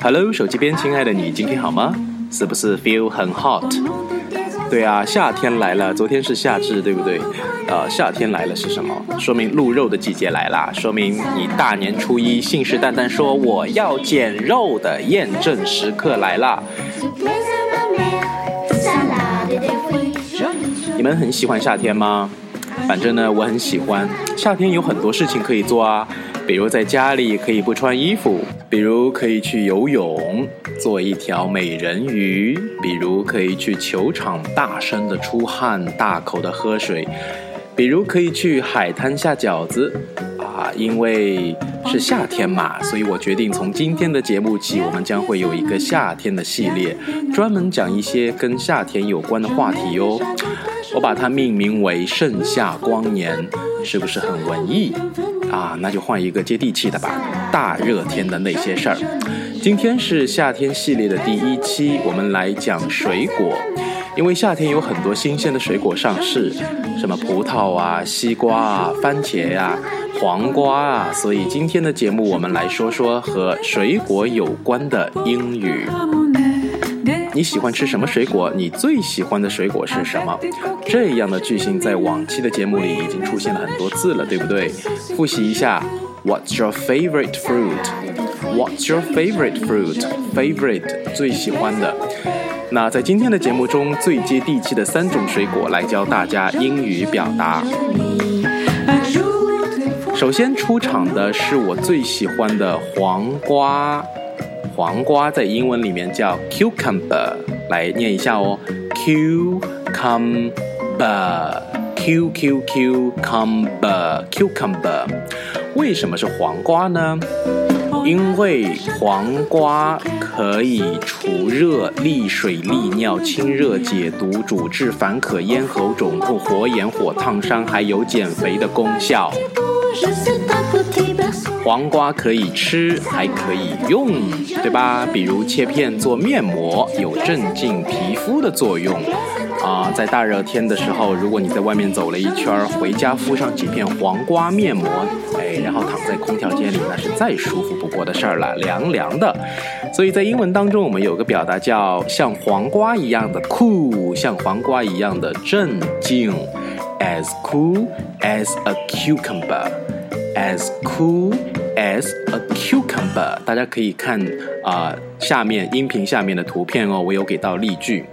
Hello，手机边亲爱的你，今天好吗？是不是 feel 很 hot？对啊，夏天来了，昨天是夏至，对不对？呃，夏天来了是什么？说明鹿肉的季节来啦，说明你大年初一信誓旦旦说我要减肉的验证时刻来啦。你们很喜欢夏天吗？反正呢，我很喜欢。夏天有很多事情可以做啊。比如在家里可以不穿衣服，比如可以去游泳，做一条美人鱼，比如可以去球场大声的出汗，大口的喝水，比如可以去海滩下饺子，啊，因为是夏天嘛，所以我决定从今天的节目起，我们将会有一个夏天的系列，专门讲一些跟夏天有关的话题哦。我把它命名为“盛夏光年”，是不是很文艺？啊，那就换一个接地气的吧。大热天的那些事儿。今天是夏天系列的第一期，我们来讲水果。因为夏天有很多新鲜的水果上市，什么葡萄啊、西瓜啊、番茄呀、黄瓜啊，所以今天的节目我们来说说和水果有关的英语。你喜欢吃什么水果？你最喜欢的水果是什么？这样的句型在往期的节目里已经出现了很多次了，对不对？复习一下，What's your favorite fruit？What's your favorite fruit？Favorite 最喜欢的。那在今天的节目中最接地气的三种水果来教大家英语表达。首先出场的是我最喜欢的黄瓜。黄瓜在英文里面叫 cucumber，来念一下哦，cucumber，q q q cumber，cucumber。为什么是黄瓜呢？因为黄瓜可以除热、利水、利尿、清热、解毒、主治烦渴、咽喉肿痛、火眼、火烫伤，还有减肥的功效。黄瓜可以吃，还可以用，对吧？比如切片做面膜，有镇静皮肤的作用。啊，在大热天的时候，如果你在外面走了一圈，回家敷上几片黄瓜面膜，哎，然后躺在空调间里，那是再舒服不过的事儿了，凉凉的。所以在英文当中，我们有个表达叫像黄瓜一样的 cool，像黄瓜一样的镇静，as cool as a cucumber，as cool。As a cucumber，大家可以看啊，下面音频下面的图片哦，我有给到例句。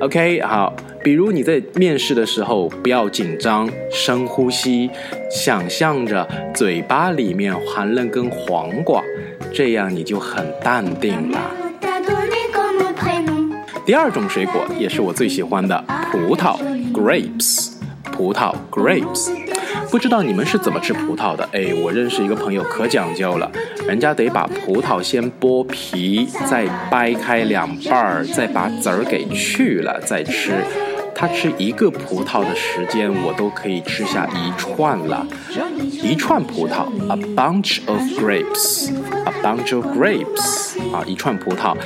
OK，好，比如你在面试的时候，不要紧张，深呼吸，想象着嘴巴里面含了根黄瓜，这样你就很淡定了。第二种水果也是我最喜欢的，葡萄，grapes，葡萄，grapes。不知道你们是怎么吃葡萄的？哎，我认识一个朋友可讲究了，人家得把葡萄先剥皮，再掰开两半儿，再把籽儿给去了再吃。他吃一个葡萄的时间，我都可以吃下一串了，一串葡萄，a bunch of grapes，a bunch of grapes，啊，一串葡萄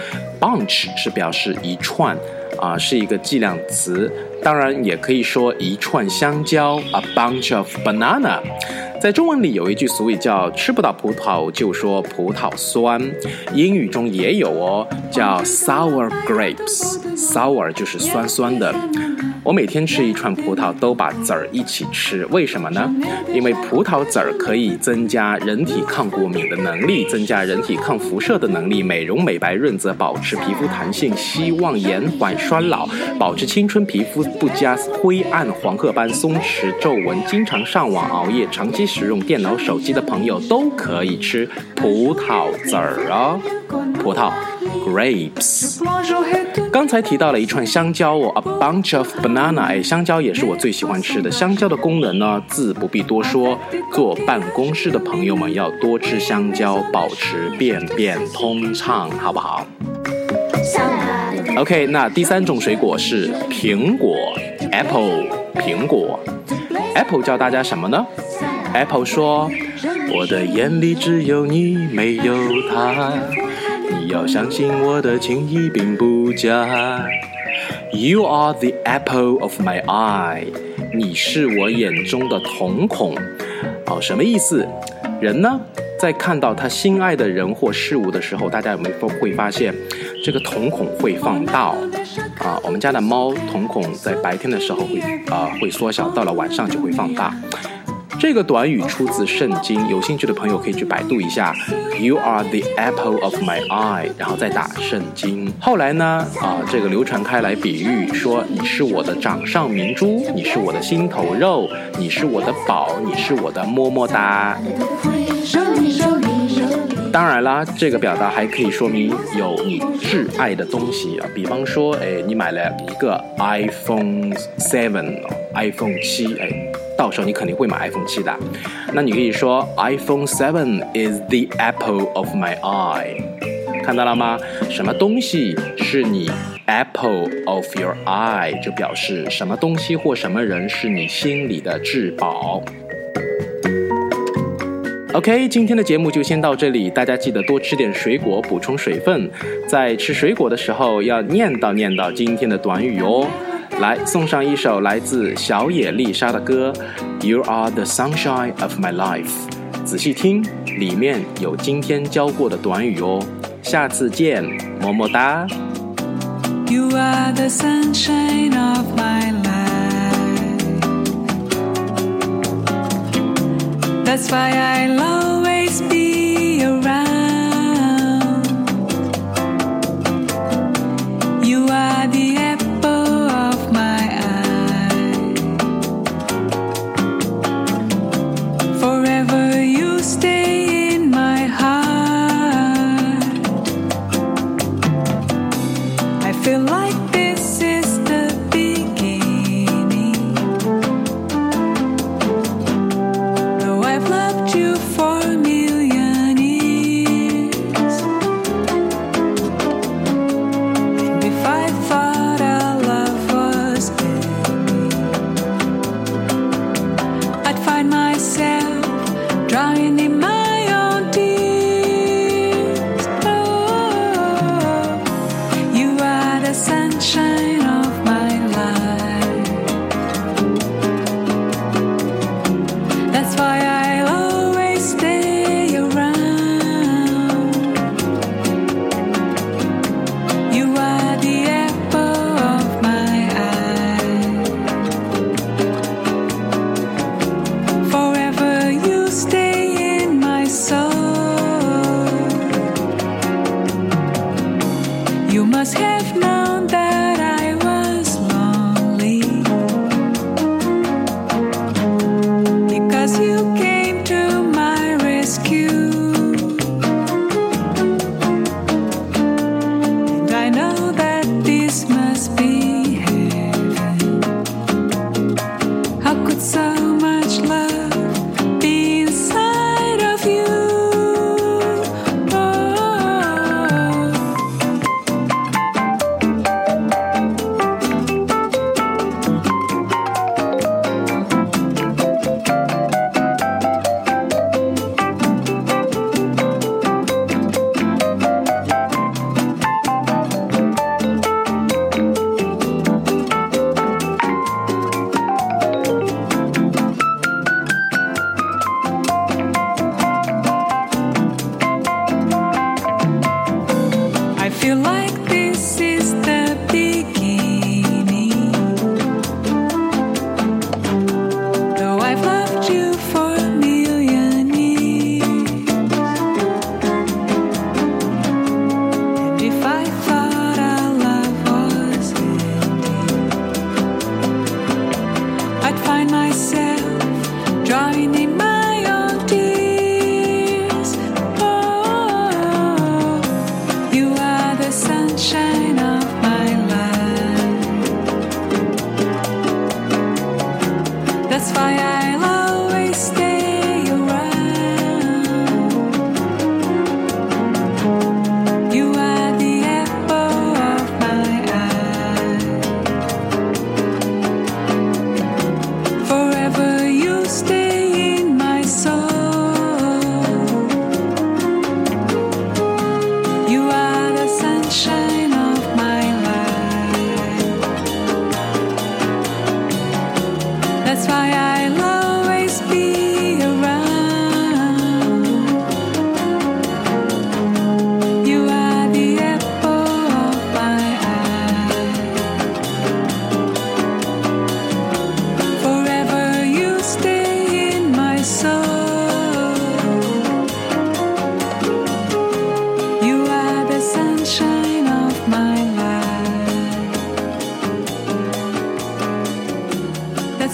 ，bunch 是表示一串，啊，是一个计量词。当然也可以说一串香蕉，a bunch of banana。在中文里有一句俗语叫“吃不到葡萄就说葡萄酸”，英语中也有哦，叫 sour grapes，sour 就是酸酸的。我每天吃一串葡萄，都把籽儿一起吃，为什么呢？因为葡萄籽儿可以增加人体抗过敏的能力，增加人体抗辐射的能力，美容美白润泽，保持皮肤弹性，希望延缓衰老，保持青春皮肤不加灰暗、黄褐斑、松弛、皱纹。经常上网熬夜，长期使用电脑、手机的朋友都可以吃葡萄籽儿哦，葡萄。Grapes，刚才提到了一串香蕉哦，a bunch of banana。哎，香蕉也是我最喜欢吃的。香蕉的功能呢，自不必多说。坐办公室的朋友们要多吃香蕉，保持便便通畅，好不好？OK，那第三种水果是苹果，apple，苹果。Apple 教大家什么呢？Apple 说：“我的眼里只有你，没有他。你要相信我的情意并不假。You are the apple of my eye。你是我眼中的瞳孔。哦，什么意思？人呢，在看到他心爱的人或事物的时候，大家有没有会发现这个瞳孔会放大？啊，我们家的猫瞳孔在白天的时候会啊会缩小，到了晚上就会放大。这个短语出自圣经，有兴趣的朋友可以去百度一下。You are the apple of my eye，然后再打圣经。后来呢，啊，这个流传开来，比喻说你是我的掌上明珠，你是我的心头肉，你是我的宝，你是我的么么哒。当然啦，这个表达还可以说明有你挚爱的东西啊，比方说，哎，你买了一个 iPhone Seven，iPhone 七，哎。到时候你肯定会买 iPhone 七的，那你可以说 iPhone Seven is the apple of my eye，看到了吗？什么东西是你 apple of your eye，就表示什么东西或什么人是你心里的至宝。OK，今天的节目就先到这里，大家记得多吃点水果，补充水分，在吃水果的时候要念叨念叨今天的短语哦。来送上一首来自小野丽莎的歌《You Are the Sunshine of My Life》，仔细听，里面有今天教过的短语哦。下次见，么么哒。You are the sunshine of my life. That's why I'll always be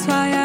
why I